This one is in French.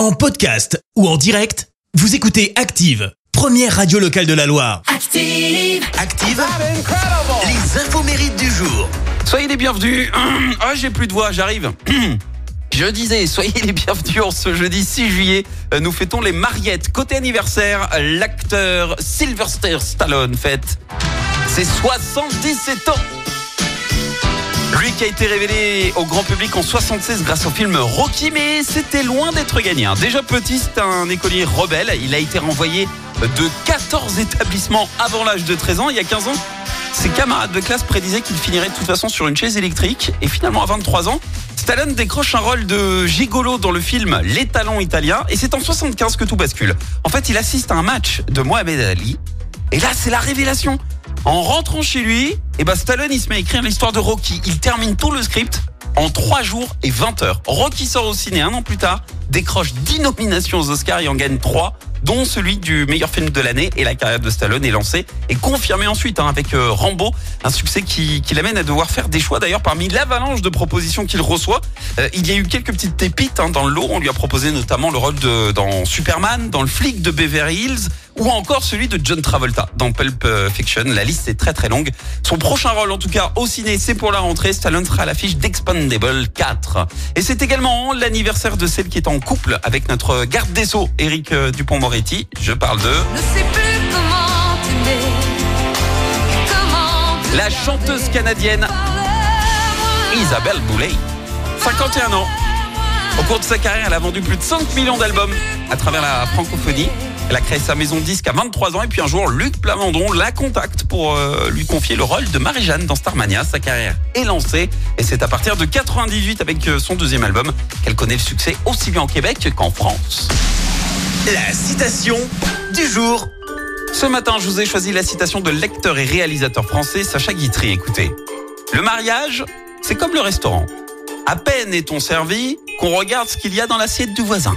En podcast ou en direct, vous écoutez Active, première radio locale de la Loire. Active. Active, les infos mérites du jour. Soyez les bienvenus. Ah, j'ai plus de voix, j'arrive. Je disais, soyez les bienvenus en ce jeudi 6 juillet. Euh, Nous fêtons les mariettes. Côté anniversaire, l'acteur Sylvester Stallone fête ses 77 ans. Lui qui a été révélé au grand public en 76 grâce au film Rocky, mais c'était loin d'être gagné. hein. Déjà petit, c'est un écolier rebelle. Il a été renvoyé de 14 établissements avant l'âge de 13 ans. Il y a 15 ans, ses camarades de classe prédisaient qu'il finirait de toute façon sur une chaise électrique. Et finalement, à 23 ans, Stallone décroche un rôle de gigolo dans le film Les Talons Italiens. Et c'est en 75 que tout bascule. En fait, il assiste à un match de Mohamed Ali. Et là, c'est la révélation. En rentrant chez lui, eh ben Stallone, il se met à écrire l'histoire de Rocky. Il termine tout le script en 3 jours et 20 heures. Rocky sort au ciné un an plus tard, décroche 10 nominations aux Oscars et en gagne 3, dont celui du meilleur film de l'année. Et la carrière de Stallone est lancée et confirmée ensuite hein, avec euh, Rambo, un succès qui, qui l'amène à devoir faire des choix d'ailleurs parmi l'avalanche de propositions qu'il reçoit. Euh, il y a eu quelques petites pépites hein, dans le lot. On lui a proposé notamment le rôle de dans Superman, dans le flic de Beverly Hills ou encore celui de John Travolta dans Pulp euh, Fiction. La liste est très très longue. Son prochain rôle, en tout cas au ciné, c'est pour la rentrée. Stallone sera à l'affiche d'Expandable 4. Et c'est également l'anniversaire de celle qui est en couple avec notre garde des Sceaux, Éric euh, Dupont-Moretti. Je parle de Ne sais plus comment t'aimer. Comment la chanteuse canadienne Isabelle Boulay. 51 ans. Au cours de sa carrière, elle a vendu plus de 5 millions d'albums à travers la francophonie. Elle a créé sa maison disque à 23 ans et puis un jour, Luc Plamondon la contacte pour euh, lui confier le rôle de Marie-Jeanne dans Starmania. Sa carrière est lancée et c'est à partir de 98 avec euh, son deuxième album qu'elle connaît le succès aussi bien en Québec qu'en France. La citation du jour. Ce matin, je vous ai choisi la citation de lecteur et réalisateur français Sacha Guitry. Écoutez, le mariage, c'est comme le restaurant. À peine est-on servi qu'on regarde ce qu'il y a dans l'assiette du voisin.